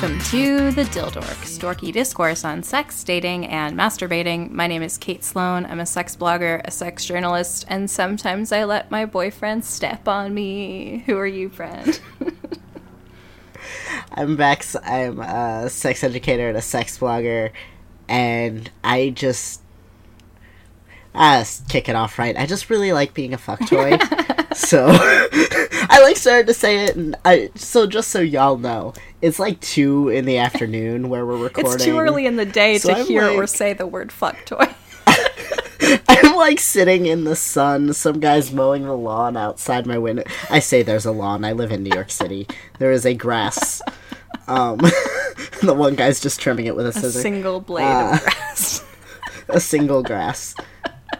Welcome to the Dildork, dorky discourse on sex, dating, and masturbating. My name is Kate Sloan. I'm a sex blogger, a sex journalist, and sometimes I let my boyfriend step on me. Who are you, friend? I'm Bex. I'm a sex educator and a sex blogger, and I just ah kick it off right. I just really like being a fuck toy, so I like started to say it. And I so just so y'all know, it's like two in the afternoon where we're recording. It's too early in the day So to I'm hear or say the word fuck toy. I'm like sitting in the sun. Some guy's mowing the lawn outside my window. I say there's a lawn. I live in New York City. There is a grass. Um, the one guy's just trimming it with a A scissor. single blade Ah. of grass. a single grass.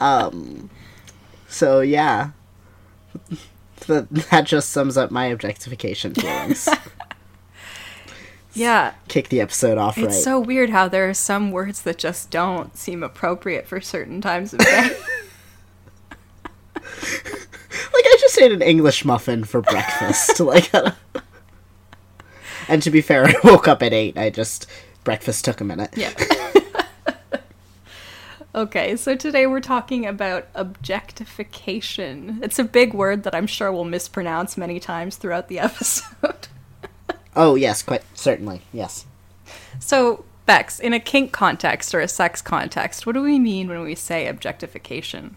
Um, so yeah, that that just sums up my objectification feelings. yeah, Kick the episode off right? it's right. so weird how there are some words that just don't seem appropriate for certain times of day. like I just ate an English muffin for breakfast. like, and to be fair, I woke up at eight. I just breakfast took a minute. Yeah. Okay, so today we're talking about objectification. It's a big word that I'm sure we'll mispronounce many times throughout the episode. Oh yes, quite certainly yes. so, Bex, in a kink context or a sex context, what do we mean when we say objectification?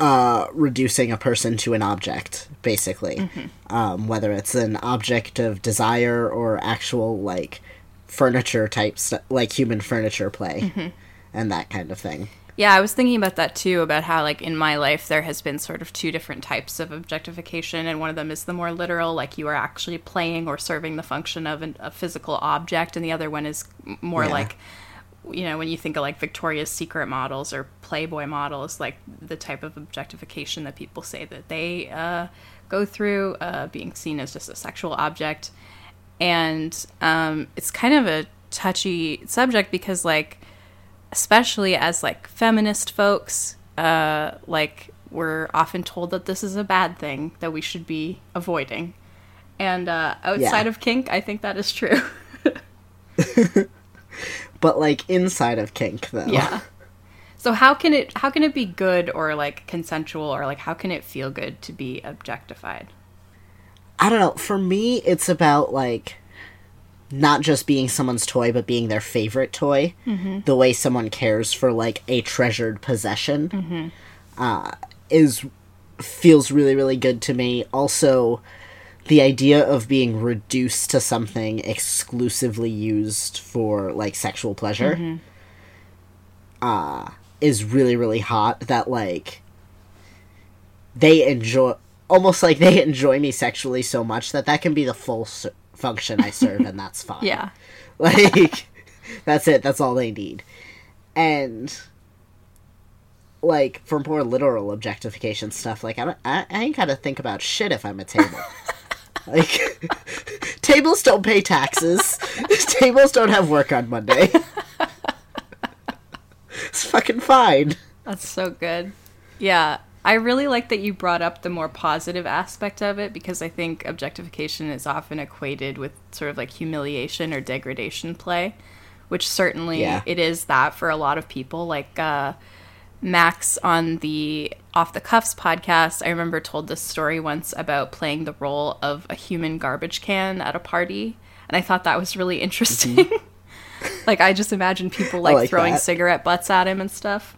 uh, reducing a person to an object, basically. Um, whether it's an object of desire or actual, like, furniture type stuff, like human furniture play, and that kind of thing. Yeah, I was thinking about that too, about how, like, in my life, there has been sort of two different types of objectification, and one of them is the more literal, like you are actually playing or serving the function of an, a physical object, and the other one is more Yeah. like, you know, when you think of like Victoria's Secret models or Playboy models, like the type of objectification that people say that they uh, go through, uh, being seen as just a sexual object. And um, it's kind of a touchy subject because, like, especially as like feminist folks, uh, like we're often told that this is a bad thing that we should be avoiding. And uh, outside Yeah. of kink, I think that is true. But, like, inside of kink, though. yeah. So how can it how can it be good or like consensual or like how can it feel good to be objectified? I don't know. For me, it's about, like, not just being someone's toy, but being their favorite toy. The way someone cares for, like, a treasured possession. Uh, is feels really really good to me also the idea of being reduced to something exclusively used for like sexual pleasure uh is really really hot that like they enjoy almost like they enjoy me sexually so much that that can be the full function I serve and that's fine. Yeah. like that's it. That's all they need. And like for more literal objectification stuff like i don't i, I ain't gotta think about shit if i'm a table. Like tables don't pay taxes. Tables don't have work on monday. It's fucking fine. That's so good. Yeah, I really like that you brought up the more positive aspect of it because I think objectification is often equated with sort of like humiliation or degradation play, which certainly Yeah. it is that for a lot of people. Like uh, Max on the Off the Cuffs podcast, I remember told this story once about playing the role of a human garbage can at a party, and I thought that was really interesting. like I just imagine people like, like throwing that. cigarette butts at him and stuff.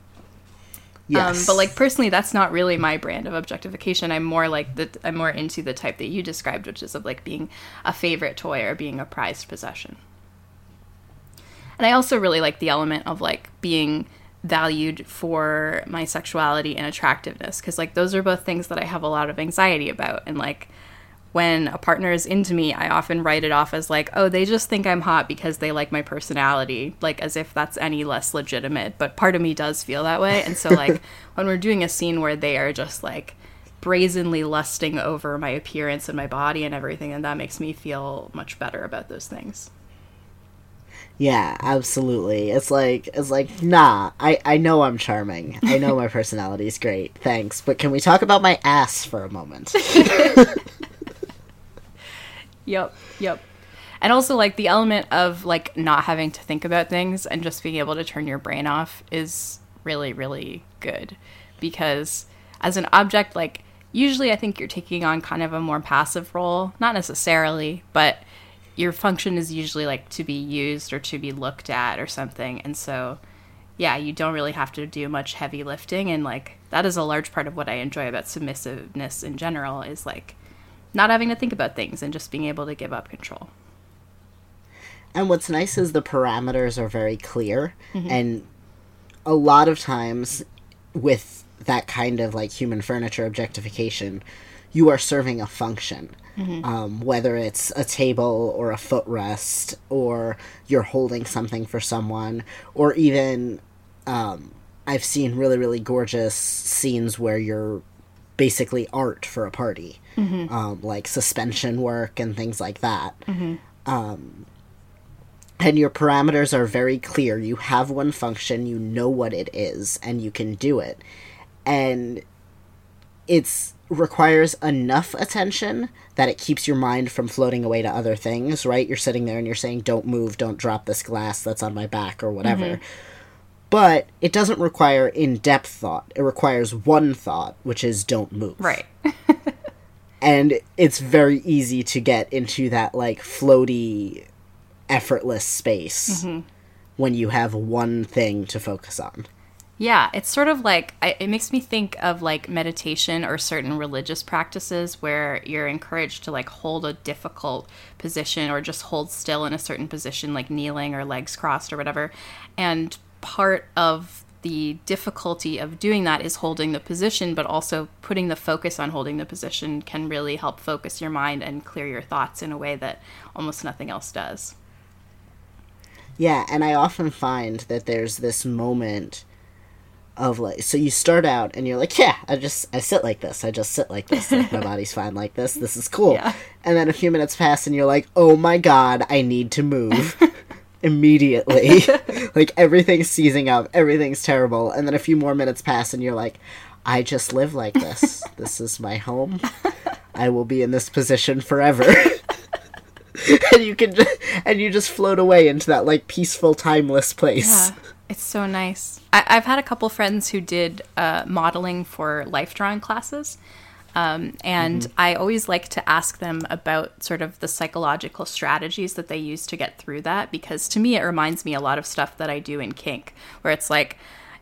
Yes Um, but like personally, that's not really my brand of objectification. I'm more like the I'm more into the type that you described, which is of like being a favorite toy or being a prized possession. And I also really like the element of like being valued for my sexuality and attractiveness because like those are both things that I have a lot of anxiety about and like when a partner is into me, I often write it off as like, oh, they just think I'm hot because they like my personality, like as if that's any less legitimate. But part of me does feel that way. And so, like, when we're doing a scene where they are just like brazenly lusting over my appearance and my body and everything, and that makes me feel much better about those things. Yeah, absolutely. It's like it's like nah. I I know I'm charming. I know my personality is great. Thanks, but can we talk about my ass for a moment? Yep, yep. And also like the element of like not having to think about things and just being able to turn your brain off is really really good because as an object like usually I think you're taking on kind of a more passive role, not necessarily, but your function is usually like to be used or to be looked at or something. And so yeah, you don't really have to do much heavy lifting and like that is a large part of what I enjoy about submissiveness in general is like not having to think about things and just being able to give up control. And what's nice is the parameters are very clear, and a lot of times with that kind of like human furniture objectification, you are serving a function. Um, whether it's a table or a footrest, or you're holding something for someone, or even um, I've seen really, really gorgeous scenes where you're basically art for a party, um, like suspension work and things like that. Um, and your parameters are very clear. You have one function, you know what it is, and you can do it. And it's requires enough attention that it keeps your mind from floating away to other things, right? You're sitting there and you're saying, Don't move, don't drop this glass that's on my back, or whatever. But it doesn't require in depth thought. It requires one thought, which is don't move Right. and it's very easy to get into that like floaty effortless space mm-hmm. when you have one thing to focus on Yeah, it's sort of like I, it makes me think of like meditation or certain religious practices where you're encouraged to like hold a difficult position or just hold still in a certain position, like kneeling or legs crossed or whatever. And part of the difficulty of doing that is holding the position, but also putting the focus on holding the position can really help focus your mind and clear your thoughts in a way that almost nothing else does. yeah and i often find that there's this moment of like so you start out and you're like yeah i just i sit like this i just sit like this like, my body's fine like this this is cool Yeah. and then a few minutes pass and you're like oh my god i need to move immediately like everything's seizing up everything's terrible and then a few more minutes pass and you're like i just live like this this is my home i will be in this position forever and you can ju- and you just float away into that like peaceful timeless place Yeah, it's so nice. I, I've had a couple friends who did uh, modeling for life drawing classes. Um, and I always like to ask them about sort of the psychological strategies that they use to get through that because to me it reminds me a lot of stuff that I do in kink, where it's like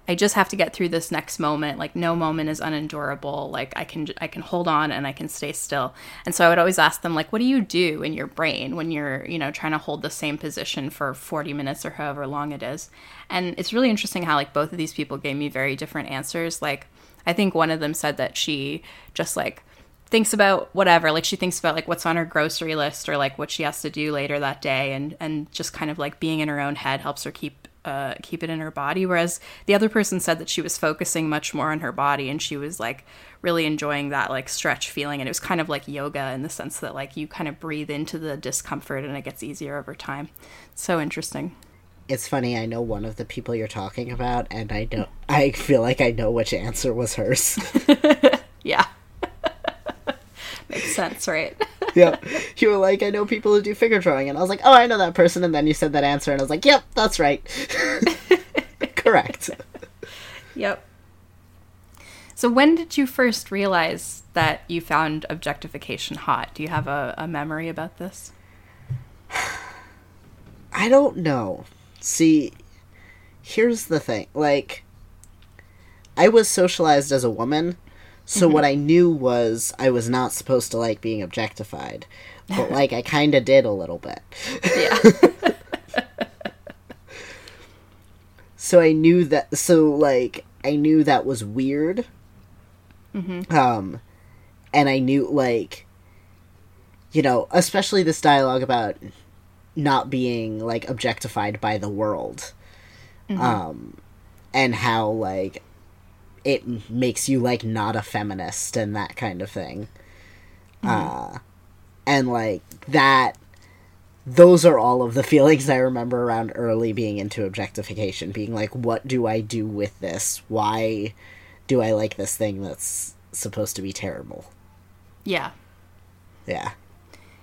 I just have to get through this next moment. Like no moment is unendurable. Like I can I can hold on and I can stay still. And so I would always ask them like, what do you do in your brain when you're you know trying to hold the same position for 40 minutes or however long it is? And it's really interesting how like both of these people gave me very different answers. Like I think one of them said that she just like thinks about whatever like she thinks about like what's on her grocery list or like what she has to do later that day and and just kind of like being in her own head helps her keep uh, keep it in her body whereas the other person said that she was focusing much more on her body and she was like really enjoying that like stretch feeling and it was kind of like yoga in the sense that like you kind of breathe into the discomfort and it gets easier over time. So interesting. It's funny i know one of the people you're talking about and i don't i feel like i know which answer was hers. Yeah makes sense right yeah you were like i know people who do figure drawing and i was like oh i know that person and then you said that answer and i was like yep that's right correct Yep. So when did you first realize that you found objectification hot? Do you have a, a memory about this? I don't know. See, here's the thing. Like, I was socialized as a woman, so what I knew was I was not supposed to like being objectified. But, like, I kind of did a little bit. Yeah. So I knew that, so, like, I knew that was weird. Um, and I knew, like, you know, especially this dialogue about not being, like, objectified by the world. um, and how like it makes you like not a feminist and that kind of thing. Uh, and like that, those are all of the feelings I remember around early being into objectification, being like, what do I do with this? Why do I like this thing that's supposed to be terrible? Yeah. Yeah.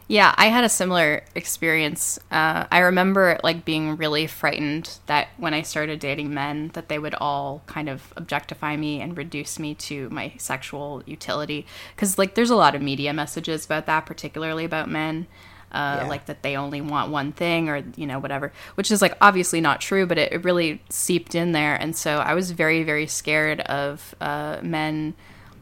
Yeah, I had a similar experience. Uh, I remember like being really frightened that when I started dating men, that they would all kind of objectify me and reduce me to my sexual utility. Because like, there's a lot of media messages about that, particularly about men, uh, Yeah. like that they only want one thing or you know whatever, which is like obviously not true, but it, it really seeped in there, and so I was very very scared of uh, men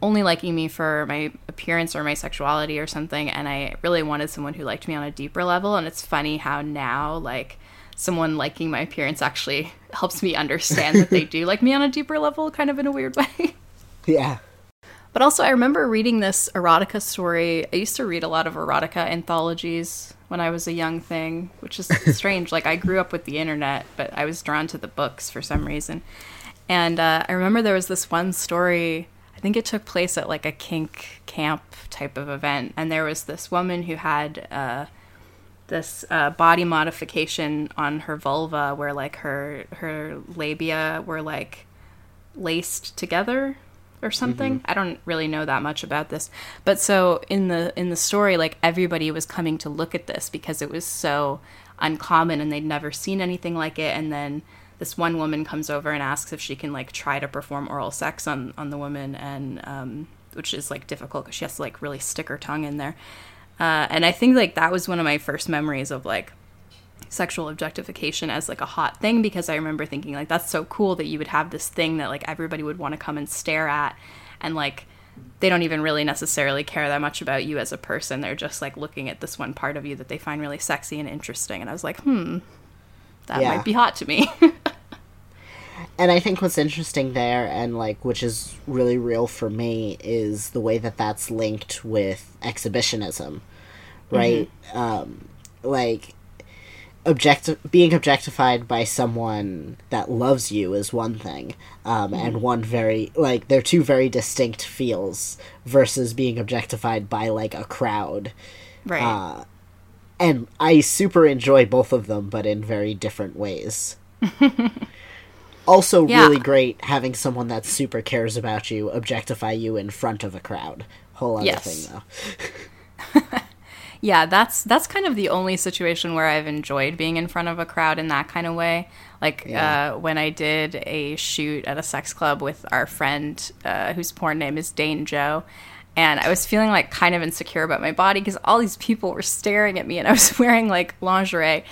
only liking me for my appearance or my sexuality or something and i really wanted someone who liked me on a deeper level and it's funny how now like someone liking my appearance actually helps me understand that they do like me on a deeper level kind of in a weird way. Yeah. but also i remember reading this erotica story. I used to read a lot of erotica anthologies when i was a young thing which is strange. Like i grew up with the internet but i was drawn to the books for some reason. And uh, i remember there was this one story I think it took place at like a kink camp type of event, and there was this woman who had uh, this uh, body modification on her vulva, where like her her labia were like laced together or something. I don't really know that much about this, but so in the in the story, like everybody was coming to look at this because it was so uncommon and they'd never seen anything like it, and then this one woman comes over and asks if she can like try to perform oral sex on on the woman and um which is like difficult because she has to like really stick her tongue in there. Uh, and i think like that was one of my first memories of like sexual objectification as like a hot thing because i remember thinking like that's so cool that you would have this thing that like everybody would want to come and stare at and like they don't even really necessarily care that much about you as a person. They're just like looking at this one part of you that they find really sexy and interesting. And i was like hmm that Yeah. might be hot to me And I think what's interesting there, and like, which is really real for me, is the way that that's linked with exhibitionism, right? Um, like, objecti- being objectified by someone that loves you is one thing, um, and one very like they're two very distinct feels versus being objectified by like a crowd. right Uh, and I super enjoy both of them, but in very different ways. also, Yeah. really great having someone that super cares about you objectify you in front of a crowd. Whole other Yes. thing, though. yeah that's that's kind of the only situation where i've enjoyed being in front of a crowd in that kind of way like Yeah. uh, when i did a shoot at a sex club with our friend uh, whose porn name is dane joe and i was feeling like kind of insecure about my body because all these people were staring at me and i was wearing like lingerie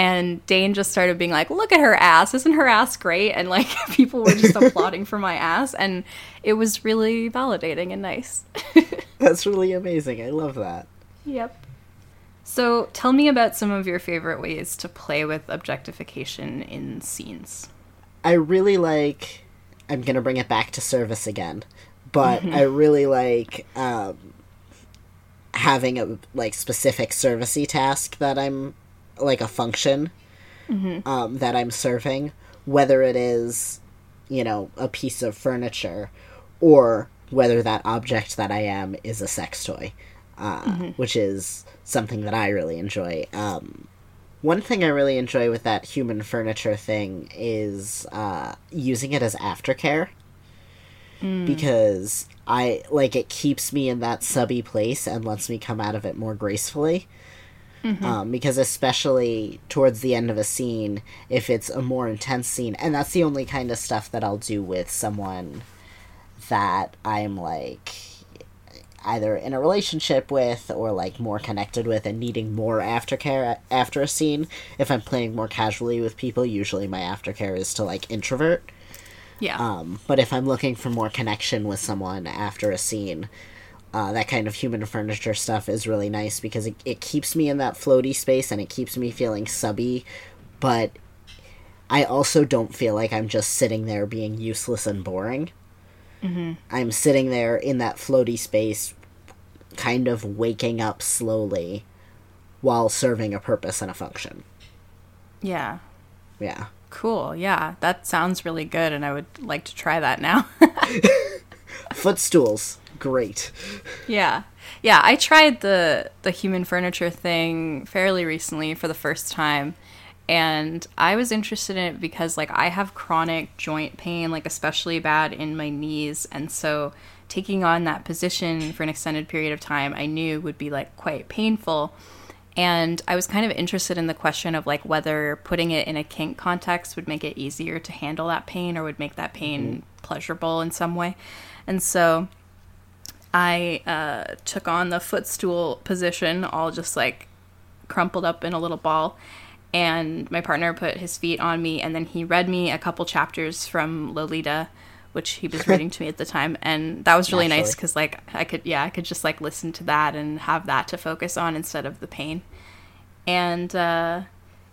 and Dane just started being like, "Look at her ass! Isn't her ass great?" And like people were just applauding for my ass, and it was really validating and nice. That's really amazing. I love that. Yep. So tell me about some of your favorite ways to play with objectification in scenes. I really like. I'm gonna bring it back to service again, but I really like um, having a like specific servicey task that I'm like a function um, that I'm serving, whether it is you know a piece of furniture or whether that object that I am is a sex toy, uh, which is something that I really enjoy. Um, one thing I really enjoy with that human furniture thing is uh, using it as aftercare. Because I like it keeps me in that subby place and lets me come out of it more gracefully. Um, because especially towards the end of a scene, if it's a more intense scene, and that's the only kind of stuff that I'll do with someone that I'm like either in a relationship with or like more connected with and needing more aftercare after a scene. If I'm playing more casually with people, usually my aftercare is to like introvert. Yeah. Um, but if I'm looking for more connection with someone after a scene, uh, that kind of human furniture stuff is really nice because it, it keeps me in that floaty space and it keeps me feeling subby, but I also don't feel like I'm just sitting there being useless and boring. Mm-hmm. I'm sitting there in that floaty space, kind of waking up slowly while serving a purpose and a function. yeah. Yeah. Cool. Yeah. That sounds really good and I would like to try that now. Footstools. Great. Yeah. Yeah, I tried the the human furniture thing fairly recently for the first time and I was interested in it because like I have chronic joint pain like especially bad in my knees and so taking on that position for an extended period of time I knew would be like quite painful and I was kind of interested in the question of like whether putting it in a kink context would make it easier to handle that pain or would make that pain mm-hmm. pleasurable in some way. And so I uh, took on the footstool position, all just like crumpled up in a little ball. And my partner put his feet on me, and then he read me a couple chapters from Lolita, which he was reading to me at the time, and that was really Naturally. nice because like I could, yeah, I could just like listen to that and have that to focus on instead of the pain. And uh,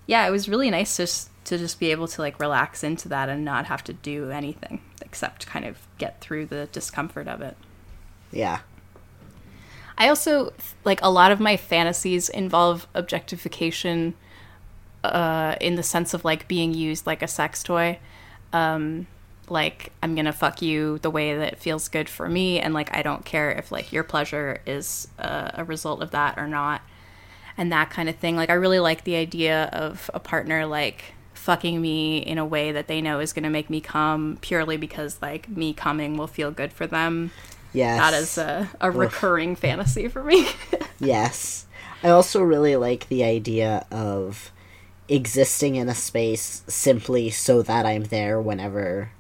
yeah, it was really nice just to just be able to like relax into that and not have to do anything except kind of get through the discomfort of it. Yeah. I also like a lot of my fantasies involve objectification uh, in the sense of like being used like a sex toy. Um, like I'm gonna fuck you the way that feels good for me, and like I don't care if like your pleasure is uh, a result of that or not, and that kind of thing. Like I really like the idea of a partner like fucking me in a way that they know is gonna make me come purely because like me coming will feel good for them Yes. That is a, a recurring fantasy for me. yes. I also really like the idea of existing in a space simply so that I'm there whenever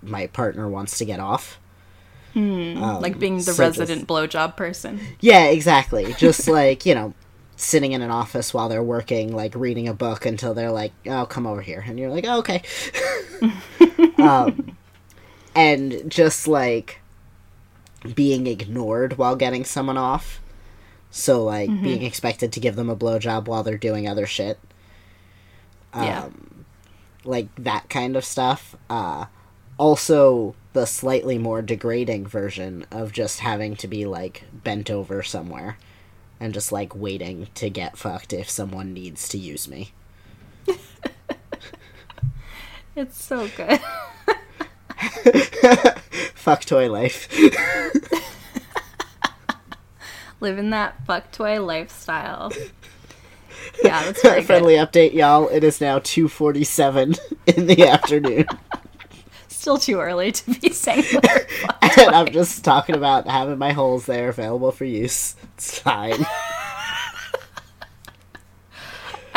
my partner wants to get off. Hmm. Um, like being the so resident just, blowjob person. Yeah, exactly. Just like, you know, sitting in an office while they're working, like reading a book until they're like, oh, come over here. And you're like, oh, okay. um, and just like being ignored while getting someone off. So like mm-hmm. being expected to give them a blowjob while they're doing other shit. Um, yeah. Like that kind of stuff. Uh, also, the slightly more degrading version of just having to be like bent over somewhere and just like waiting to get fucked if someone needs to use me. it's so good. fuck toy life. Living that fuck toy lifestyle. Yeah, that's very Friendly good. update, y'all. It is now 2.47 in the afternoon. Still too early to be saying And I'm just talking about having my holes there available for use. It's fine.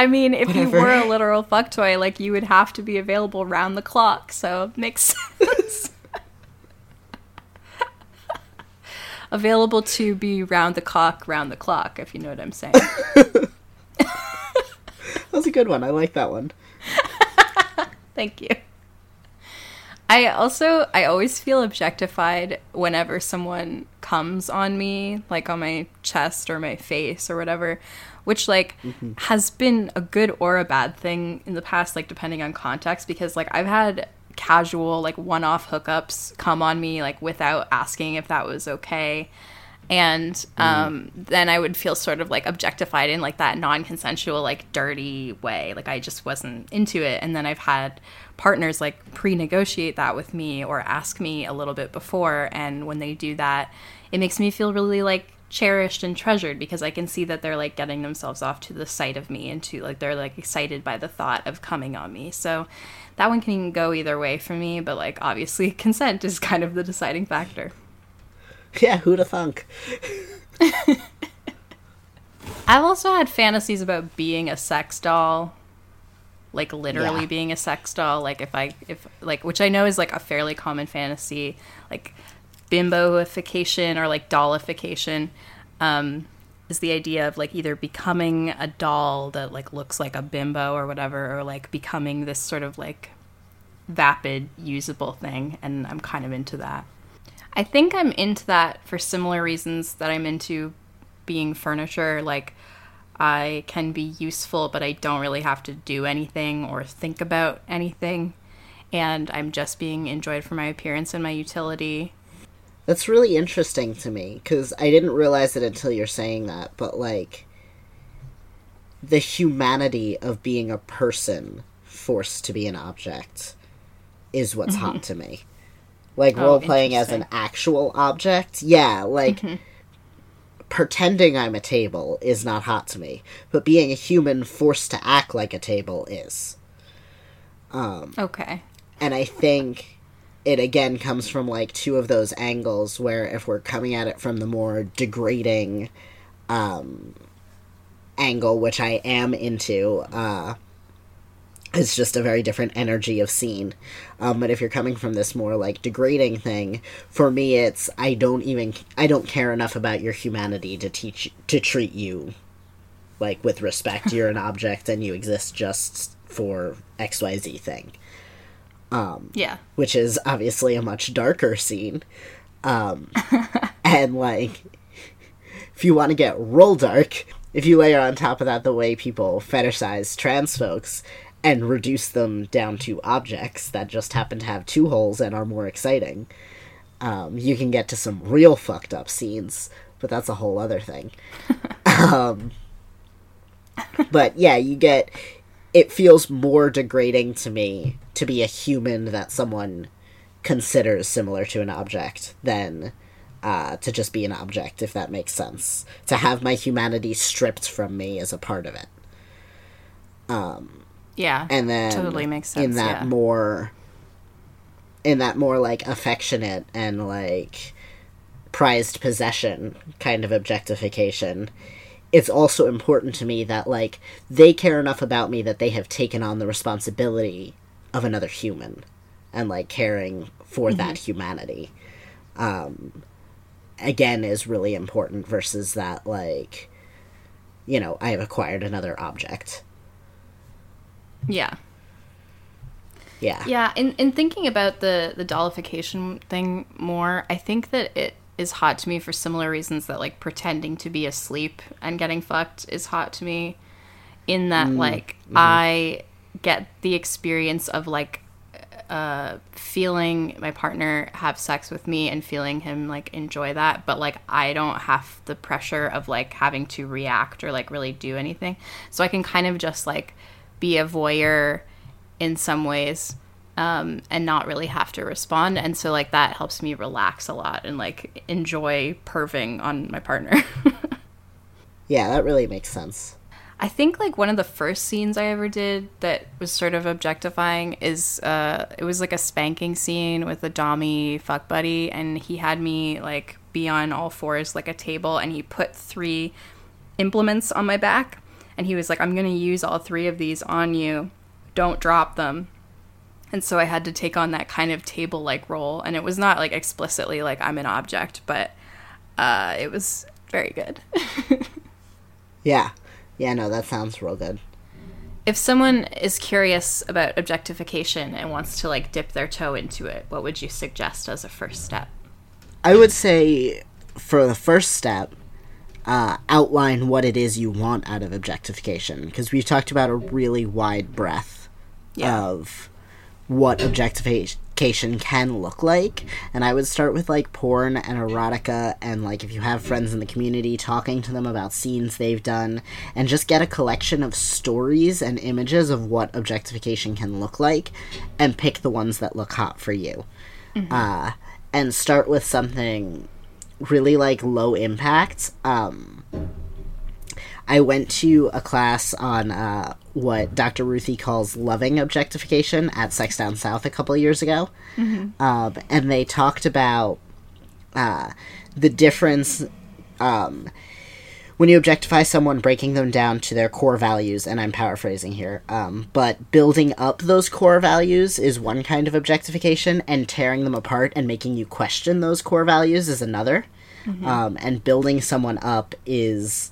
I mean, if Whatever. you were a literal fuck toy, like you would have to be available round the clock, so it makes sense. available to be round the clock, round the clock, if you know what I'm saying. That's a good one. I like that one. Thank you. I also I always feel objectified whenever someone comes on me, like on my chest or my face or whatever which like mm-hmm. has been a good or a bad thing in the past like depending on context because like I've had casual like one-off hookups come on me like without asking if that was okay and mm-hmm. um, mm. then I would feel sort of like objectified in like that non-consensual like dirty way like I just wasn't into it and then I've had partners like pre-negotiate that with me or ask me a little bit before and when they do that it makes me feel really like cherished and treasured because I can see that they're like getting themselves off to the sight of me and to like they're like excited by the thought of coming on me. So that one can go either way for me, but like obviously consent is kind of the deciding factor. Yeah, who'da thunk? I've also had fantasies about being a sex doll. Like literally yeah. being a sex doll. Like if I if like which I know is like a fairly common fantasy. Like bimboification or like dollification um, is the idea of like either becoming a doll that like looks like a bimbo or whatever or like becoming this sort of like vapid usable thing and i'm kind of into that. I think i'm into that for similar reasons that i'm into being furniture like i can be useful but i don't really have to do anything or think about anything and i'm just being enjoyed for my appearance and my utility that's really interesting to me because I didn't realize it until you're saying that, but like the humanity of being a person forced to be an object is what's mm-hmm. hot to me. Like Oh, role playing as an actual object. Yeah, like pretending I'm a table is not hot to me, but being a human forced to act like a table is. Um, Okay. And I think it again comes from like two of those angles where if we're coming at it from the more degrading um angle, which I am into, uh it's just a very different energy of scene. Um, but if you're coming from this more like degrading thing, for me it's I don't even I don't care enough about your humanity to teach to treat you like with respect. You're an object and you exist just for XYZ thing Yeah. which is obviously a much darker scene. Um, and like, if you want to get real dark, if you layer on top of that the way people fetishize trans folks and reduce them down to objects that just happen to have two holes and are more exciting, um, you can get to some real fucked up scenes. But that's a whole other thing. um, but yeah, you get it feels more degrading to me to be a human that someone considers similar to an object than uh, to just be an object, if that makes sense. To have my humanity stripped from me as a part of it. Yeah. And then Totally makes sense in that yeah. more in that more like affectionate and like prized possession kind of objectification it's also important to me that like they care enough about me that they have taken on the responsibility of another human and like caring for mm-hmm. that humanity um again is really important versus that like you know i have acquired another object yeah. yeah Yeah, in, in thinking about the the dollification thing more, I think that it is hot to me for similar reasons that like pretending to be asleep and getting fucked is hot to me. In that, mm, like, mm-hmm. I get the experience of like uh, feeling my partner have sex with me and feeling him like enjoy that, but like I don't have the pressure of like having to react or like really do anything. So I can kind of just like be a voyeur in some ways um, and not really have to respond. And so like that helps me relax a lot and like enjoy perving on my partner. yeah that really makes sense I think like one of the first scenes I ever did that was sort of objectifying is uh it was like a spanking scene with a dommy fuck buddy and he had me like be on all fours like a table and he put three implements on my back and he was like I'm to use all three of these on you. Don't drop them. And so I had to take on that kind of table like role and it was not like explicitly like I'm an object, but uh it was very good. Yeah. Yeah, no, that sounds real good. if someone is curious about objectification and wants to like dip their toe into it, what would you suggest as a first step? I would say for the first step, uh, outline what it is you want out of objectification because we've talked about a really wide breadth Yeah. of what objectification can look like. And i would start with like porn and erotica and like if you have friends in the community talking to them about scenes they've done and just get a collection of stories and images of what objectification can look like and pick the ones that look hot for you. Uh, and start with something really like low impact. Um I went to a class on uh, what Dr. Ruthie calls loving objectification at Sex Down South a couple of years ago. Um, and they talked about uh, the difference um, when you objectify someone, breaking them down to their core values, and I'm paraphrasing here, um, but building up those core values is one kind of objectification, and tearing them apart and making you question those core values is another. Um, and building someone up is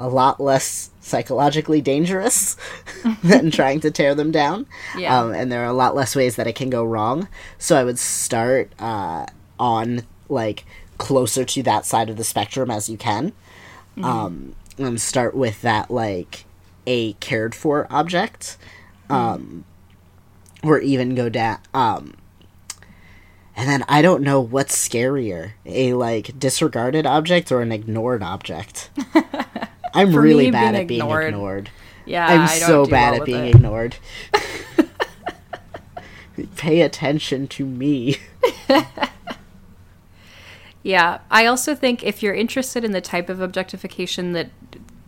a lot less psychologically dangerous than trying to tear them down. Yeah. Um, and there are a lot less ways that it can go wrong. So I would start uh, on like closer to that side of the spectrum as you can. Um, and start with that like a cared for object, um, or even go down. Um, and then I don't know what's scarier, a like disregarded object or an ignored object. I'm For really me, bad at being ignored. ignored. Yeah, I'm so bad well at being it. ignored. Pay attention to me. Yeah, I also think if you're interested in the type of objectification that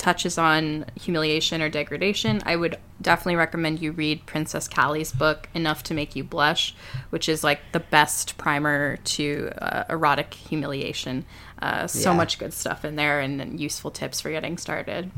touches on humiliation or degradation, I would definitely recommend you read Princess Kali's book, Enough to Make You Blush, which is like the best primer to uh, erotic humiliation. Uh, so Yeah. much good stuff in there and, and useful tips for getting started.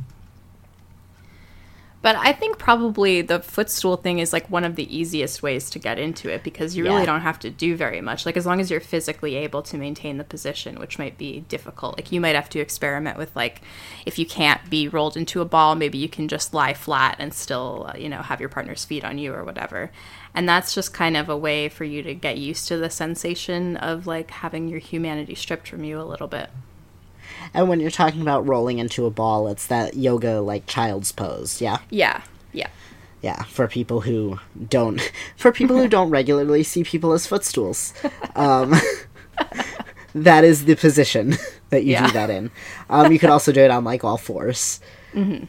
But I think probably the footstool thing is like one of the easiest ways to get into it because you really don't have to do very much. Like as long as you're physically able to maintain the position, which might be difficult. Like you might have to experiment with like if you can't be rolled into a ball, maybe you can just lie flat and still, uh, you know, have your partner's feet on you or whatever. And that's just kind of a way for you to get used to the sensation of like having your humanity stripped from you a little bit. And when you're talking about rolling into a ball, it's that yoga like child's pose, yeah? Yeah. Yeah. Yeah, for people who don't for people who don't regularly see people as footstools. Um that is the position that you Yeah. do that in. Um you could also do it on like all 4s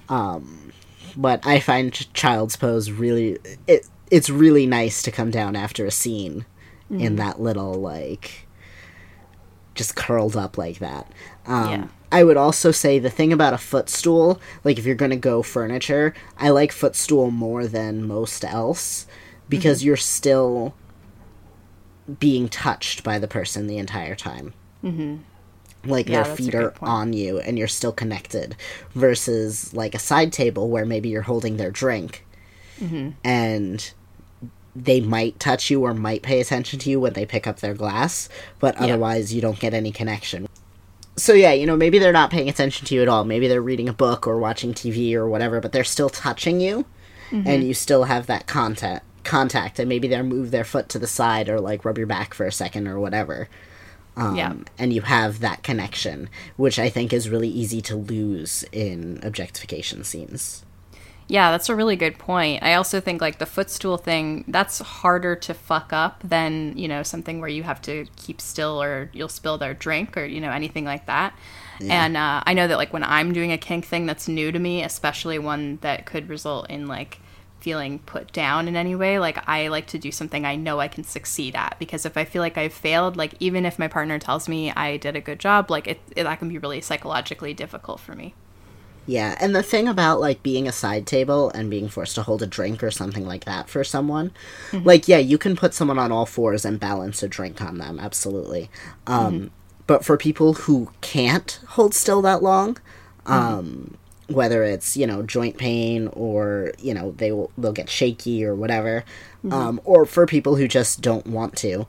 Um but I find child's pose really it it's really nice to come down after a scene in that little like just curled up like that. Um, Yeah. I would also say the thing about a footstool, like if you're going to go furniture, I like footstool more than most else because Mm-hmm. you're still being touched by the person the entire time. Mm-hmm. Like Yeah, their feet are point. on you and you're still connected versus like a side table where maybe you're holding their drink Mm-hmm. and they might touch you or might pay attention to you when they pick up their glass, but Yeah. otherwise you don't get any connection. So yeah, you know, maybe they're not paying attention to you at all. Maybe they're reading a book or watching TV or whatever, but they're still touching you Mm-hmm. and you still have that contact contact and maybe they move their foot to the side or like rub your back for a second or whatever. Um, Yeah. and you have that connection, which I think is really easy to lose in objectification scenes. Yeah, that's a really good point. I also think like the footstool thing, that's harder to fuck up than, you know, something where you have to keep still or you'll spill their drink or, you know, anything like that. And uh, I know that like when I'm doing a kink thing that's new to me, especially one that could result in like feeling put down in any way, like I like to do something I know I can succeed at because if I feel like I've failed, like even if my partner tells me I did a good job, like it, it that can be really psychologically difficult for me. Yeah, and the thing about like being a side table and being forced to hold a drink or something like that for someone, like yeah, you can put someone on all fours and balance a drink on them, absolutely. Um, But for people who can't hold still that long, um, whether it's you know joint pain or you know they will they'll get shaky or whatever, um, or for people who just don't want to,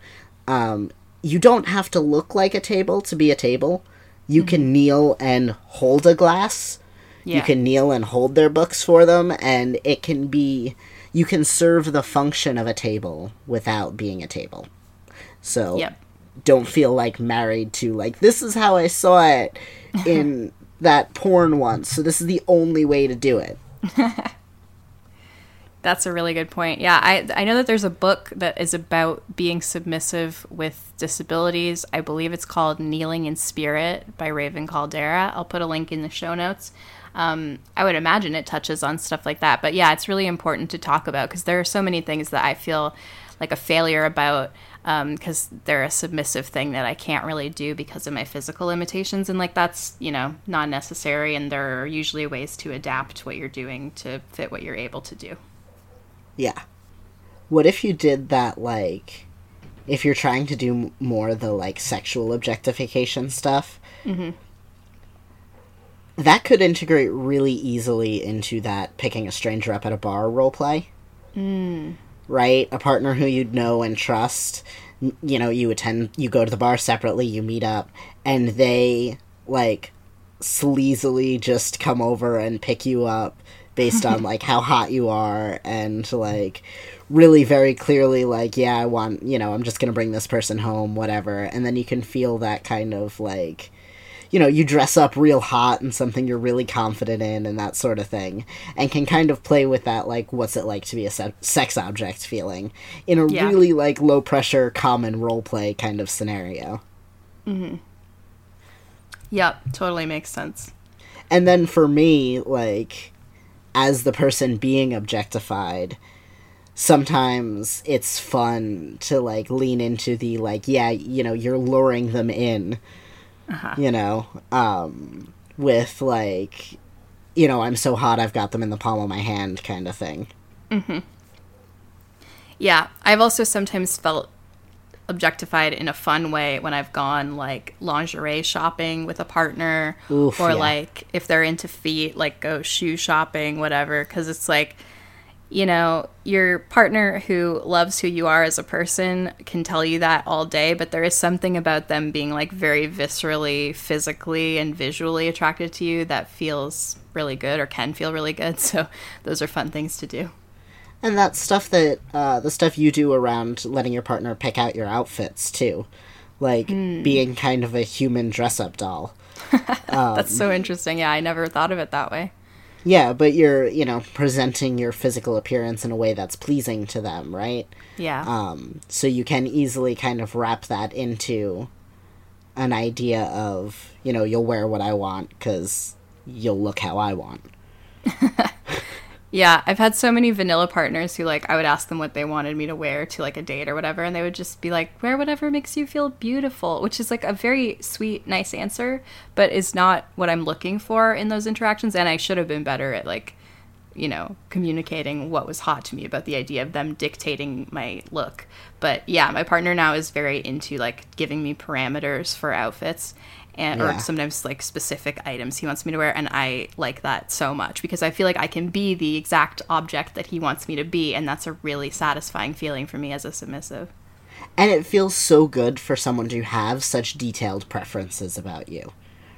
um, you don't have to look like a table to be a table. You can kneel and hold a glass Yeah. you can kneel and hold their books for them and it can be you can serve the function of a table without being a table so Yep. don't feel like married to like this is how i saw it in that porn once so this is the only way to do it That's a really good point. Yeah, I I know that there's a book that is about being submissive with disabilities. I believe it's called Kneeling in Spirit by Raven Kaldera. I'll put a link in the show notes. Um, I would imagine it touches on stuff like that. But yeah, it's really important to talk about because there are so many things that I feel like a failure about because they're a submissive thing that I can't really do because of my physical limitations. And like that's, you know, not necessary. And there are usually ways to adapt what you're doing to fit what you're able to do. yeah what if you did that like if you're trying to do more the like sexual objectification stuff that could integrate really easily into that picking a stranger up at a bar role play. Mm. Right? A partner who you'd know and trust. You know, you attend, you go to the bar separately, you meet up, and they, like, sleazily just come over and pick you up based on, like, how hot you are, and, like, really very clearly, like, yeah, I want, you know, I'm just gonna bring this person home, whatever. And then you can feel that kind of, like, you know, you dress up real hot and something you're really confident in and that sort of thing, and can kind of play with that, like, what's it like to be a se- sex object feeling in a Yeah. really, like, low pressure, common role play kind of scenario. Mm-hmm. Yep, totally makes sense. And then for me, like, as the person being objectified, sometimes it's fun to like lean into the like yeah you know you're luring them in Uh-huh. you know um with like you know i'm so hot i've got them in the palm of my hand kind of thing Yeah, I've also sometimes felt objectified in a fun way when I've gone like lingerie shopping with a partner Oof, or yeah. like if they're into feet like go shoe shopping whatever cuz it's like you know, your partner who loves who you are as a person can tell you that all day, but there is something about them being like very viscerally, physically, and visually attracted to you that feels really good or can feel really good. So, those are fun things to do. and that stuff that uh the stuff you do around letting your partner pick out your outfits too like being kind of a human dress up doll That's so interesting. Yeah, I never thought of it that way. Yeah, but you're, you know, presenting your physical appearance in a way that's pleasing to them, right? Yeah. Um, so you can easily kind of wrap that into an idea of, you know, you'll wear what I want because you'll look how I want. Yeah, I've had so many vanilla partners who like I would ask them what they wanted me to wear to like a date or whatever, and they would just be like, "Wear whatever makes you feel beautiful," which is like a very sweet, nice answer, but is not what I'm looking for in those interactions. And I should have been better at like, you know, communicating what was hot to me about the idea of them dictating my look. But yeah, my partner now is very into like giving me parameters for outfits. And, Yeah. or sometimes like specific items he wants me to wear and i like that so much because i feel like i can be the exact object that he wants me to be and that's a really satisfying feeling for me as a submissive And it feels so good for someone to have such detailed preferences about you,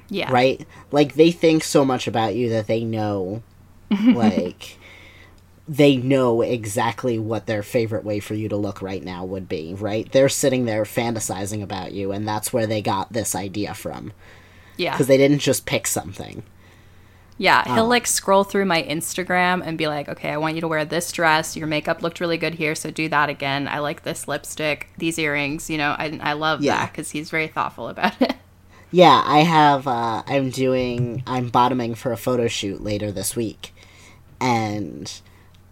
yeah right? Like, they think so much about you that they know, like, they know exactly what their favorite way for you to look right now would be, right? They're sitting there fantasizing about you, and that's where they got this idea from. yeah Because they didn't just pick something. yeah he'll like scroll through my instagram and be like okay i want you to wear this dress your makeup looked really good here so do that again i like this lipstick these earrings you know i, I love Yeah. that because he's very thoughtful about it Yeah, I have. Uh, I'm doing. I'm bottoming for a photo shoot later this week, and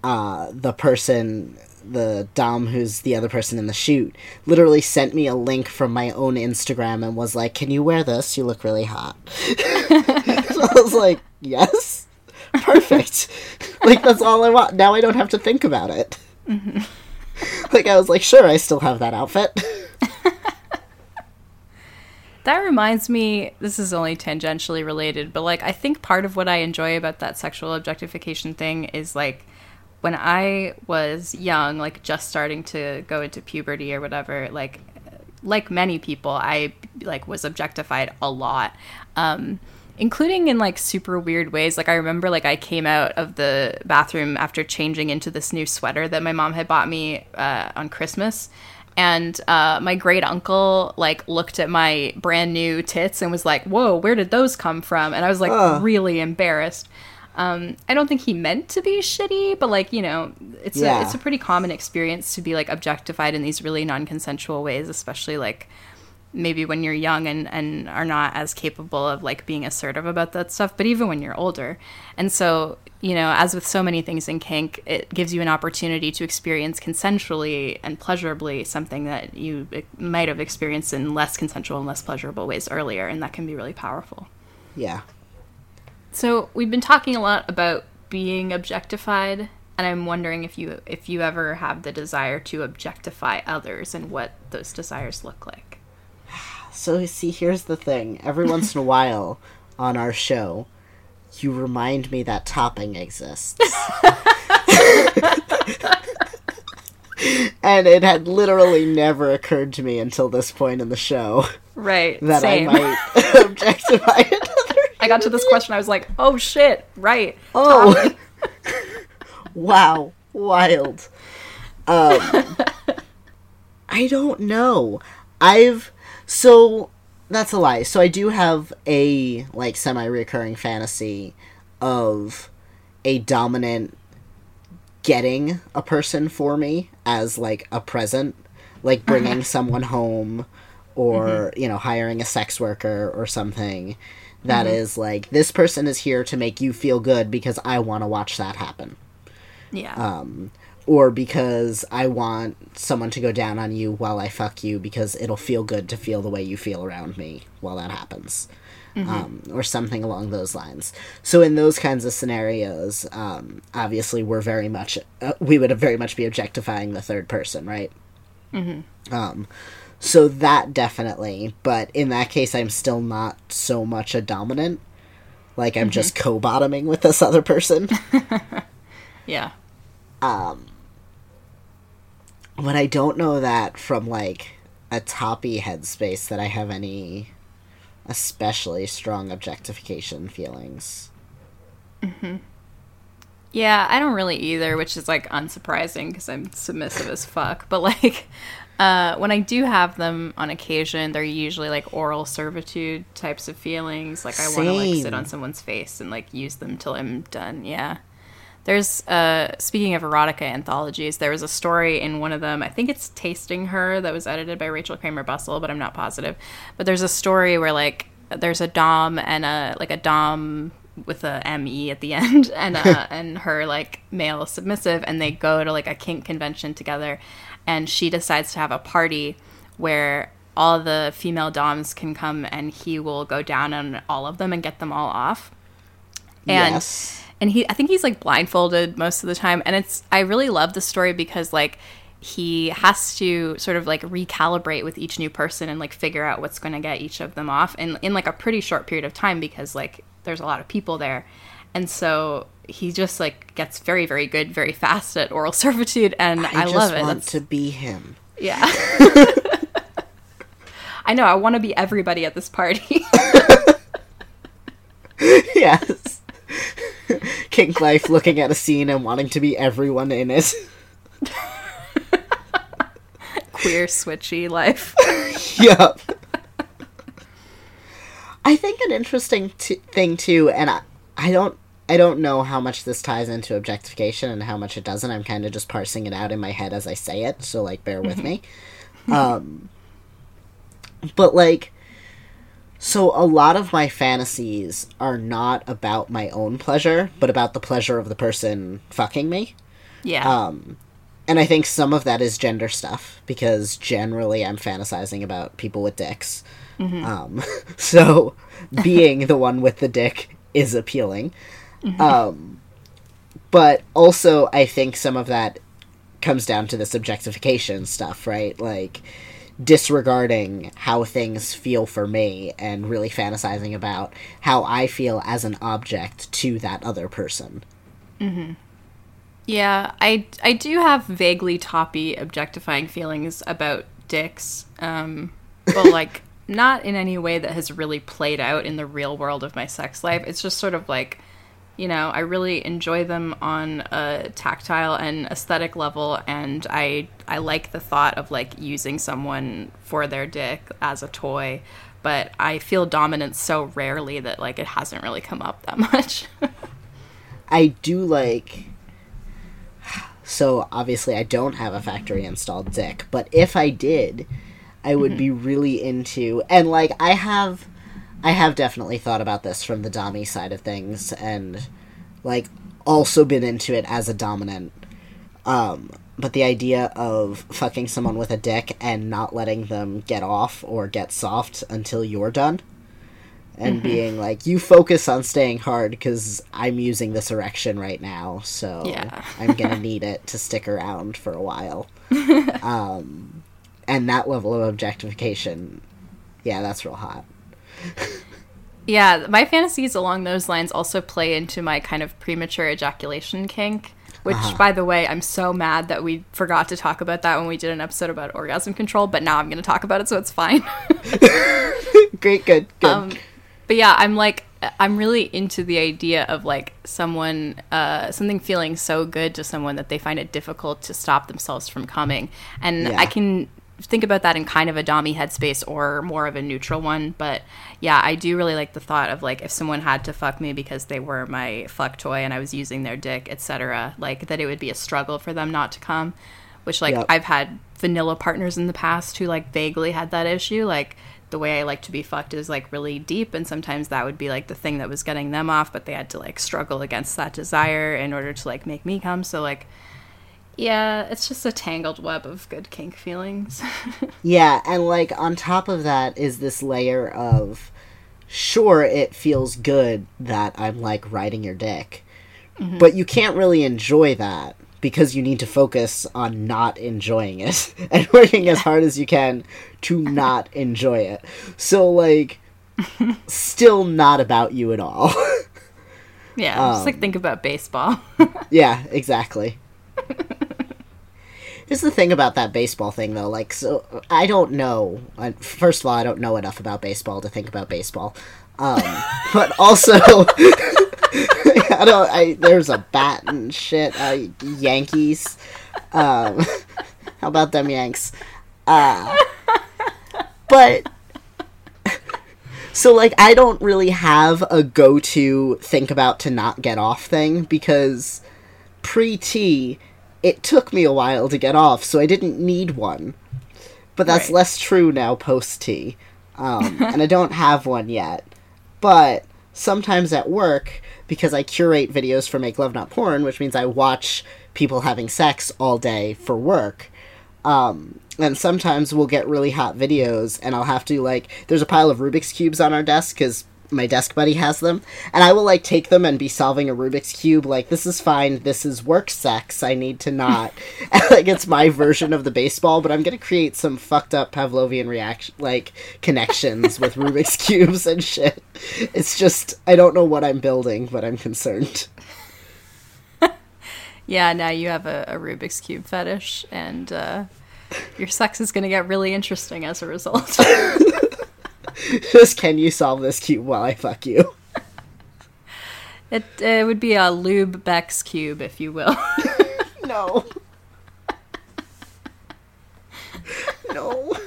uh, the person, the dom who's the other person in the shoot, literally sent me a link from my own Instagram and was like, "Can you wear this? You look really hot." so I was like, "Yes, perfect." like that's all I want. Now I don't have to think about it. like I was like, "Sure, I still have that outfit." That reminds me, this is only tangentially related, but like I think part of what I enjoy about that sexual objectification thing is like when I was young, like just starting to go into puberty or whatever, like like many people, I like was objectified a lot. Um including in like super weird ways. Like I remember like I came out of the bathroom after changing into this new sweater that my mom had bought me uh, on Christmas. And uh, my great uncle like looked at my brand new tits and was like, "Whoa, where did those come from?" And I was like Ugh. really embarrassed. Um, I don't think he meant to be shitty, but like you know, it's Yeah. a it's a pretty common experience to be like objectified in these really non-consensual ways, especially like maybe when you're young and, and are not as capable of like being assertive about that stuff but even when you're older and so you know as with so many things in kink it gives you an opportunity to experience consensually and pleasurably something that you might have experienced in less consensual and less pleasurable ways earlier and that can be really powerful yeah. So we've been talking a lot about being objectified and i'm wondering if you if you ever have the desire to objectify others and what those desires look like So see, here's the thing. Every once in a while on our show, you remind me that topping exists. and it had literally never occurred to me until this point in the show right that same I might objectify another. I got to this question, I was like, oh shit, right. Oh, wow, wild. Um, I don't know. I've so that's a lie. So I do have a like semi-recurring fantasy of a dominant getting a person for me as like a present, like bringing someone home or, you know, hiring a sex worker or something That is like this person is here to make you feel good because I want to watch that happen. Yeah. Um, or because I want someone to go down on you while I fuck you because it'll feel good to feel the way you feel around me while that happens. Um, or something along those lines. So in those kinds of scenarios, um, obviously we're very much uh, we would very much be objectifying the third person, right? Mm-hmm. Um, so that definitely, but in that case, I'm still not so much a dominant. Like I'm just co-bottoming with this other person. Yeah. Um. But I don't know that from like a toppy headspace that I have any especially strong objectification feelings. Mm-hmm. Yeah, I don't really either, which is like unsurprising because I'm submissive as fuck. But like, uh, when I do have them on occasion, they're usually like oral servitude types of feelings. Like I want to like sit on someone's face and like use them till I'm done. Yeah. There's uh speaking of erotica anthologies, there was a story in one of them. I think it's Tasting Her that was edited by Rachel Kramer Bussel, but I'm not positive. But there's a story where like there's a dom and a like a dom with a me at the end and uh and her like male submissive and they go to like a kink convention together and she decides to have a party where all the female doms can come and he will go down on all of them and get them all off. And yes. and he i think he's like blindfolded most of the time. And it's i really love the story because like he has to sort of like recalibrate with each new person and like figure out what's going to get each of them off and in like a pretty short period of time because like there's a lot of people there. And so he just like gets very very good very fast at oral servitude and i, I, just love it want That's- to be him. yeah i know i want to be everybody at this party yes. Kink life looking at a scene and wanting to be everyone in it. queer switchy life yep. I think an interesting t- thing too, and I, I don't, I don't know how much this ties into objectification and how much it doesn't. I'm kind of just parsing it out in my head as I say it, so like bear with me. Um, but like, so a lot of my fantasies are not about my own pleasure, but about the pleasure of the person fucking me. yeah Um, and I think some of that is gender stuff because generally I'm fantasizing about people with dicks. Um, so being the one with the dick is appealing. Um, but also I think some of that comes down to this objectification stuff, right? Like disregarding how things feel for me and really fantasizing about how I feel as an object to that other person. Mm-hmm. Yeah, I I do have vaguely toppy objectifying feelings about dicks, um, but like not in any way that has really played out in the real world of my sex life. It's just sort of like, you know, I really enjoy them on a tactile and aesthetic level, and I I like the thought of like using someone for their dick as a toy. But I feel dominance so rarely that like it hasn't really come up that much. I do like. So obviously, I don't have a factory installed dick, but if I did, I would mm-hmm. be really into and like I have, I have definitely thought about this from the dommy side of things, and like also been into it as a dominant. Um, but the idea of fucking someone with a dick and not letting them get off or get soft until you're done and being like, you focus on staying hard because I'm using this erection right now, so Yeah. I'm gonna need it to stick around for a while. um, and that level of objectification, yeah, that's real hot. Yeah, my fantasies along those lines also play into my kind of premature ejaculation kink, which, by the way, I'm so mad that we forgot to talk about that when we did an episode about orgasm control, but now I'm going to talk about it, so it's fine. Great, good, good. Um, but yeah, I'm like, I'm really into the idea of like someone, uh, something feeling so good to someone that they find it difficult to stop themselves from coming. And Yeah. I can think about that in kind of a dommy headspace or more of a neutral one. But yeah, I do really like the thought of like if someone had to fuck me because they were my fuck toy and I was using their dick, etc., like that it would be a struggle for them not to come. Which like Yep. I've had vanilla partners in the past who like vaguely had that issue. Like the way I like to be fucked is like really deep, and sometimes that would be like the thing that was getting them off, but they had to like struggle against that desire in order to like make me come. So like, Yeah, it's just a tangled web of good kink feelings. Yeah, and like on top of that is this layer of sure it feels good that I'm like riding your dick. Mm-hmm. But you can't really enjoy that because you need to focus on not enjoying it and working as hard as you can to not enjoy it. So like still not about you at all. yeah, just like um, think about baseball. Yeah, exactly. Here's the thing about that baseball thing, though. Like, so I don't know. First of all, I don't know enough about baseball to think about baseball. Um, but also, I don't. I there's a bat and shit. Uh, Yankees. Um, how about them Yanks? Uh, but so like I don't really have a go-to think about to not get off thing because pre-T it took me a while to get off, so I didn't need one. But that's Right. less true now post-T. Um, and I don't have one yet. But sometimes at work, because I curate videos for Make Love Not Porn, which means I watch people having sex all day for work, um, and sometimes we'll get really hot videos, and I'll have to like. There's a pile of Rubik's cubes on our desk because my desk buddy has them, and I will like take them and be solving a Rubik's cube. Like this is fine. This is work sex. I need to not. and, like it's my version of the baseball, but I'm gonna create some fucked up Pavlovian reaction like connections with Rubik's cubes and shit. It's just I don't know what I'm building, but I'm concerned. yeah, now you have a, a Rubik's Cube fetish, and uh, your sex is going to get really interesting as a result. just can you solve this cube while I fuck you? it, it would be a Lube Beck's Cube, if you will. No. no.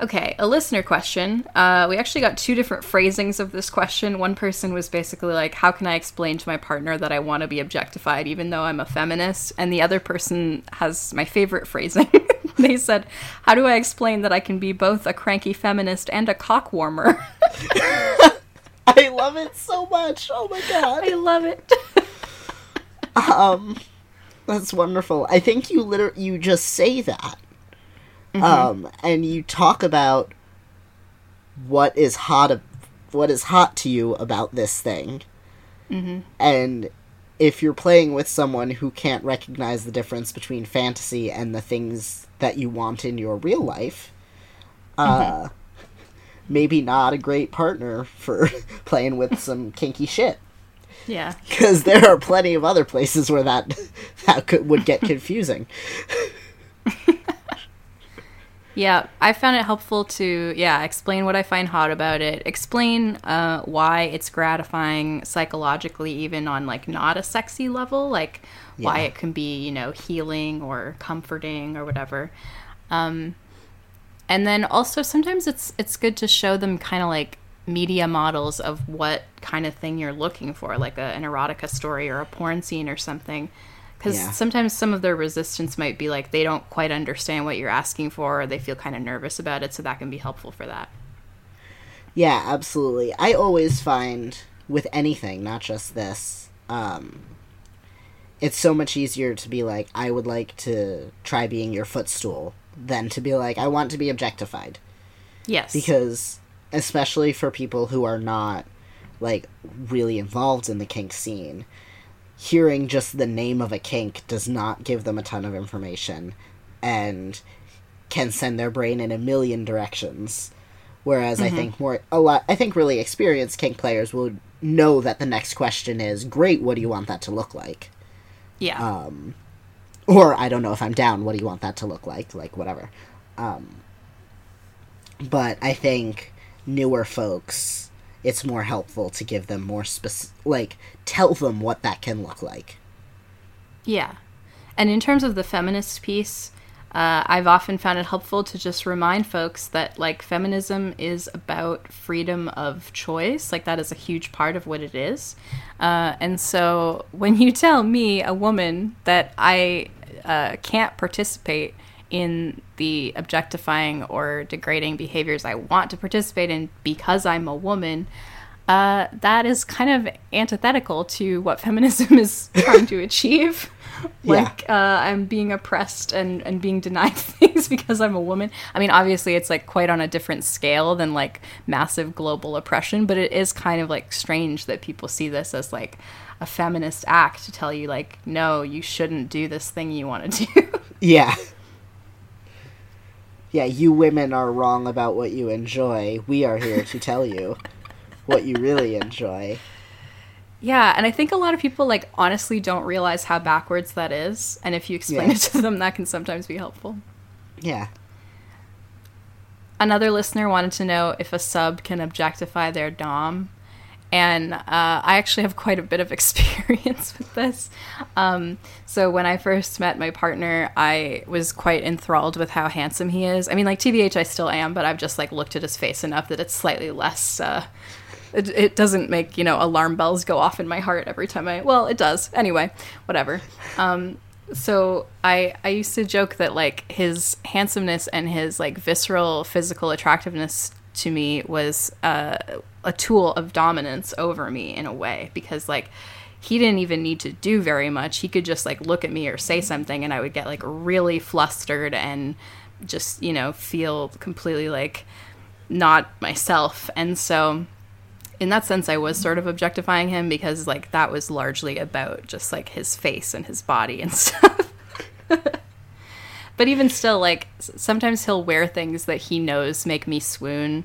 Okay, a listener question. Uh, we actually got two different phrasings of this question. One person was basically like, How can I explain to my partner that I want to be objectified even though I'm a feminist? And the other person has my favorite phrasing. they said, How do I explain that I can be both a cranky feminist and a cock warmer? I love it so much. Oh my god. I love it. Um that's wonderful. I think you liter- you just say that. Um and you talk about what is hot ab- what is hot to you about this thing. Mm-hmm. And if you're playing with someone who can't recognize the difference between fantasy and the things that you want in your real life, uh maybe not a great partner for playing with some kinky shit. yeah. because there are plenty of other places where that that could, would get confusing. Yeah, I found it helpful to yeah explain what I find hot about it, explain uh, why it's gratifying psychologically, even on like not a sexy level, like why it can be you know healing or comforting or whatever. Um, and then also sometimes it's it's good to show them kind of like media models of what kind of thing you're looking for, like a, an erotica story or a porn scene or something. Because Yeah. sometimes some of their resistance might be like they don't quite understand what you're asking for, or they feel kind of nervous about it, so that can be helpful for that. Yeah, absolutely. I always find with anything, not just this, um, it's so much easier to be like, I would like to try being your footstool than to be like, I want to be objectified. Yes. because especially for people who are not like really involved in the kink scene hearing just the name of a kink does not give them a ton of information and can send their brain in a million directions whereas i mm-hmm. think more a lot i think really experienced kink players will know that the next question is great what do you want that to look like yeah. um, or I don't know if I'm down. What do you want that to look like? Like whatever. Um, but I think newer folks, it's more helpful to give them more specific, like tell them what that can look like. Yeah. And in terms of the feminist piece, uh, I've often found it helpful to just remind folks that, like, feminism is about freedom of choice. Like, that is a huge part of what it is. Uh, and so when you tell me, a woman, that I uh, can't participate in the objectifying or degrading behaviors I want to participate in because I'm a woman, uh, that is kind of antithetical to what feminism is trying to achieve. Yeah. Like uh, I'm being oppressed and, and being denied things because I'm a woman. I mean, obviously, it's like quite on a different scale than like massive global oppression, but it is kind of like strange that people see this as like a feminist act to tell you like, no, you shouldn't do this thing you want to do. Yeah. Yeah, you women are wrong about what you enjoy. We are here to tell you what you really enjoy. Yeah, and I think a lot of people like honestly don't realize how backwards that is, and if you explain Yeah. it to them, that can sometimes be helpful. Yeah. Another listener wanted to know if a sub can objectify their dom, and uh, I actually have quite a bit of experience with this. Um, so when I first met my partner, I was quite enthralled with how handsome he is. I mean, like TBH, I still am, but I've just like looked at his face enough that it's slightly less. Uh, it, it doesn't make you know alarm bells go off in my heart every time I. Well, it does anyway. Whatever. Um, so I I used to joke that like his handsomeness and his like visceral physical attractiveness to me was uh, a tool of dominance over me in a way because like he didn't even need to do very much. He could just like look at me or say something and I would get like really flustered and just, you know, feel completely like not myself. And so in that sense I was sort of objectifying him because like that was largely about just like his face and his body and stuff. but even still like sometimes he'll wear things that he knows make me swoon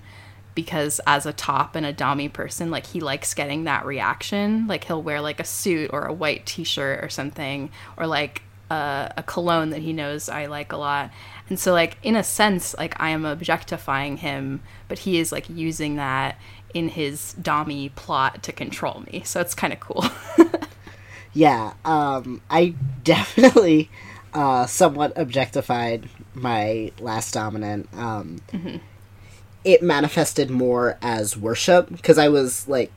because as a top and a dommy person like he likes getting that reaction like he'll wear like a suit or a white t-shirt or something or like a cologne that he knows i like a lot and so like in a sense like i am objectifying him but he is like using that in his dommy plot to control me so it's kind of cool Yeah, um, I definitely uh, somewhat objectified my last dominant. Um, It manifested more as worship because I was like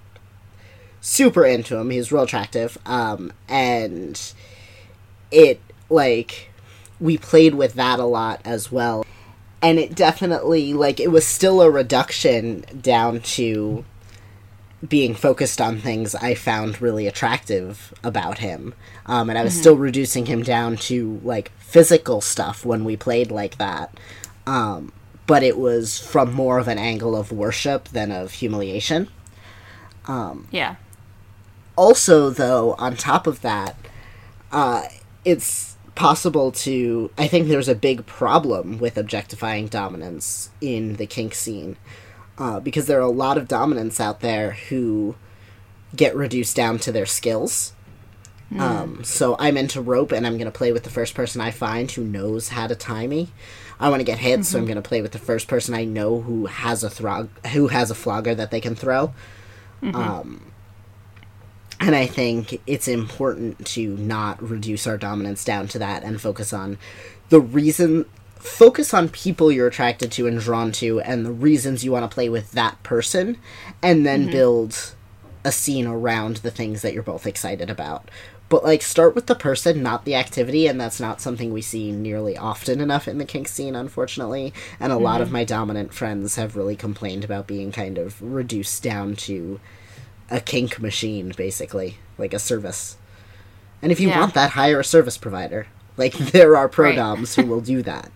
super into him. He was real attractive, um, and it like we played with that a lot as well. And it definitely like it was still a reduction down to being focused on things I found really attractive about him. Um, and I was still reducing him down to like physical stuff when we played like that. Um, but it was from more of an angle of worship than of humiliation. yeah Also, though, on top of that, uh, it's possible to. I think there's a big problem with objectifying dominance in the kink scene. Uh, because there are a lot of dominants out there who get reduced down to their skills. Um, so I'm into rope and I'm going to play with the first person I find who knows how to tie me. I want to get hit, so I'm going to play with the first person I know who has a throg, who has a flogger that they can throw. Um, and I think it's important to not reduce our dominance down to that and focus on the reason focus on people you're attracted to and drawn to and the reasons you want to play with that person and then mm-hmm. build a scene around the things that you're both excited about. But like start with the person, not the activity, and that's not something we see nearly often enough in the kink scene, unfortunately. And a lot of mm-hmm. my dominant friends have really complained about being kind of reduced down to a kink machine, basically, like a service. And if you Yeah. want that, hire a service provider. Like there are pro Right. doms who will do that.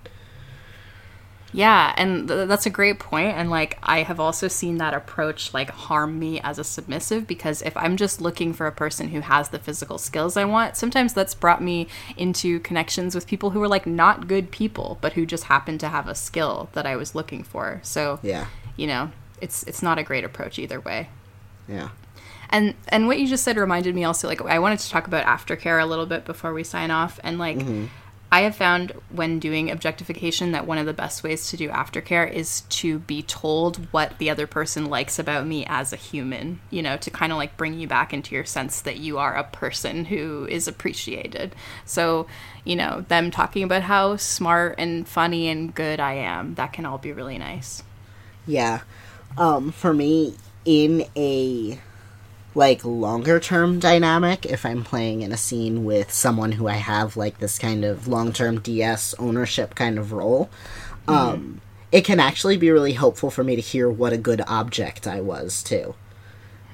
Yeah, and th- that's a great point. And like, I have also seen that approach like harm me as a submissive because if I'm just looking for a person who has the physical skills I want, sometimes that's brought me into connections with people who are like not good people, but who just happen to have a skill that I was looking for. So, Yeah. you know, it's it's not a great approach either way. Yeah. And and what you just said reminded me also like I wanted to talk about aftercare a little bit before we sign off and like I have found when doing objectification that one of the best ways to do aftercare is to be told what the other person likes about me as a human, you know, to kind of like bring you back into your sense that you are a person who is appreciated. So, you know, them talking about how smart and funny and good I am, that can all be really nice. Yeah. Um, for me, in a like longer term dynamic, if I'm playing in a scene with someone who I have like this kind of long term DS ownership kind of role, um, it can actually be really helpful for me to hear what a good object I was too.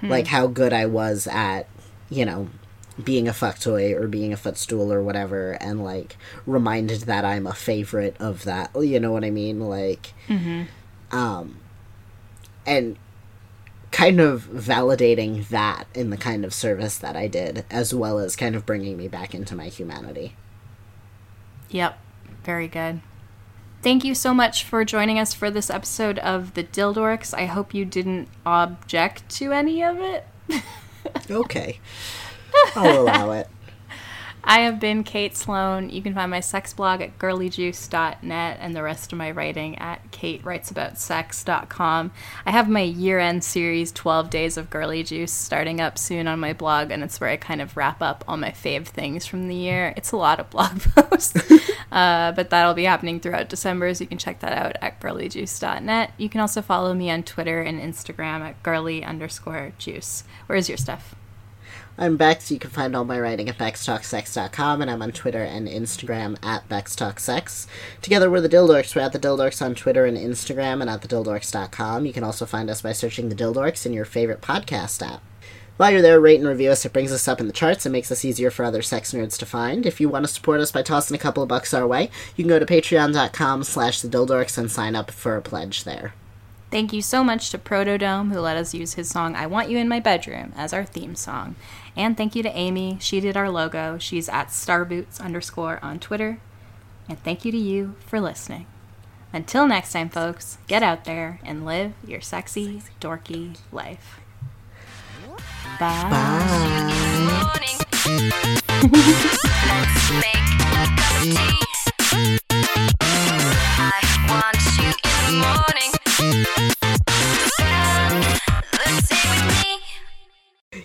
like how good I was at, you know, being a fuck toy or being a footstool or whatever, and like reminded that I'm a favorite of that. You know what I mean? Like, um, and kind of validating that in the kind of service that I did, as well as kind of bringing me back into my humanity. Yep. Very good. Thank you so much for joining us for this episode of The Dildorks. I hope you didn't object to any of it. Okay, I'll allow it. I have been Kate Sloan. You can find my sex blog at girlyjuice.net and the rest of my writing at katewritesaboutsex.com. I have my year end series, 12 Days of Girly Juice, starting up soon on my blog, and it's where I kind of wrap up all my fave things from the year. It's a lot of blog posts, uh, but that'll be happening throughout December, so you can check that out at girlyjuice.net. You can also follow me on Twitter and Instagram at girly underscore juice. Where's your stuff? I'm Bex. You can find all my writing at BexTalkSex.com, and I'm on Twitter and Instagram at BexTalkSex. Together, we're the Dildorks. We're at the Dildorks on Twitter and Instagram, and at thedildorks.com. You can also find us by searching the Dildorks in your favorite podcast app. While you're there, rate and review us. It brings us up in the charts and makes us easier for other sex nerds to find. If you want to support us by tossing a couple of bucks our way, you can go to patreon.com slash the Dildorks and sign up for a pledge there. Thank you so much to Protodome, who let us use his song I Want You in My Bedroom as our theme song. And thank you to Amy. She did our logo. She's at starboots underscore on Twitter. And thank you to you for listening. Until next time, folks, get out there and live your sexy, dorky life. Bye. morning.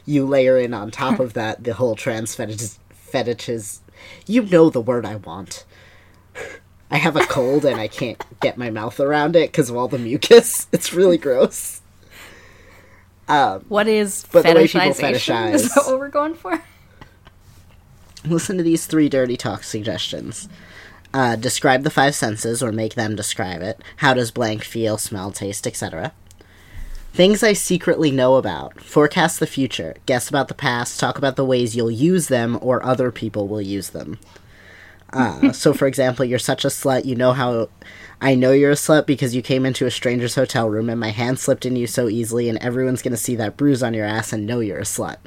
You layer in on top of that the whole trans fetishes, fetishes you know the word i want. I have a cold and i can't get my mouth around it because of all the mucus. It's really gross. What is But the way people fetishization? Is that what we're going for? listen to these three dirty talk suggestions. Uh, describe the five senses or make them describe it. How does blank feel smell taste etc things i secretly know about. Forecast the future. Guess about the past. Talk about the ways you'll use them or other people will use them. Uh, so for example you're such a slut you know how i know you're a slut because you came into a stranger's hotel room and my hand slipped in you so easily and everyone's gonna see that bruise on your ass and know you're a slut.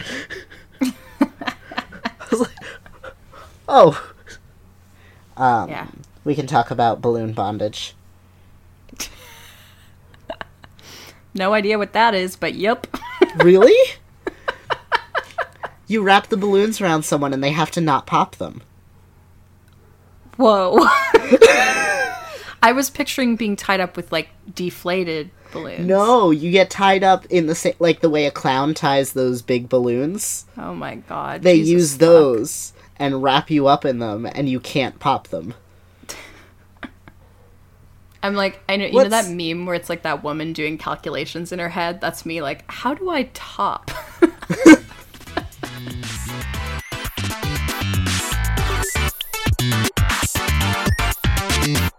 I was like, oh Um, yeah. we can talk about balloon bondage. No idea what that is, but yep. Really? you wrap the balloons around someone and they have to not pop them. Whoa. I was picturing being tied up with like deflated balloons. No, you get tied up in the same like the way a clown ties those big balloons. Oh my god. They Jesus use fuck. those and wrap you up in them and you can't pop them. I'm like, I know you know that meme where it's like that woman doing calculations in her head. That's me. Like, how do I top?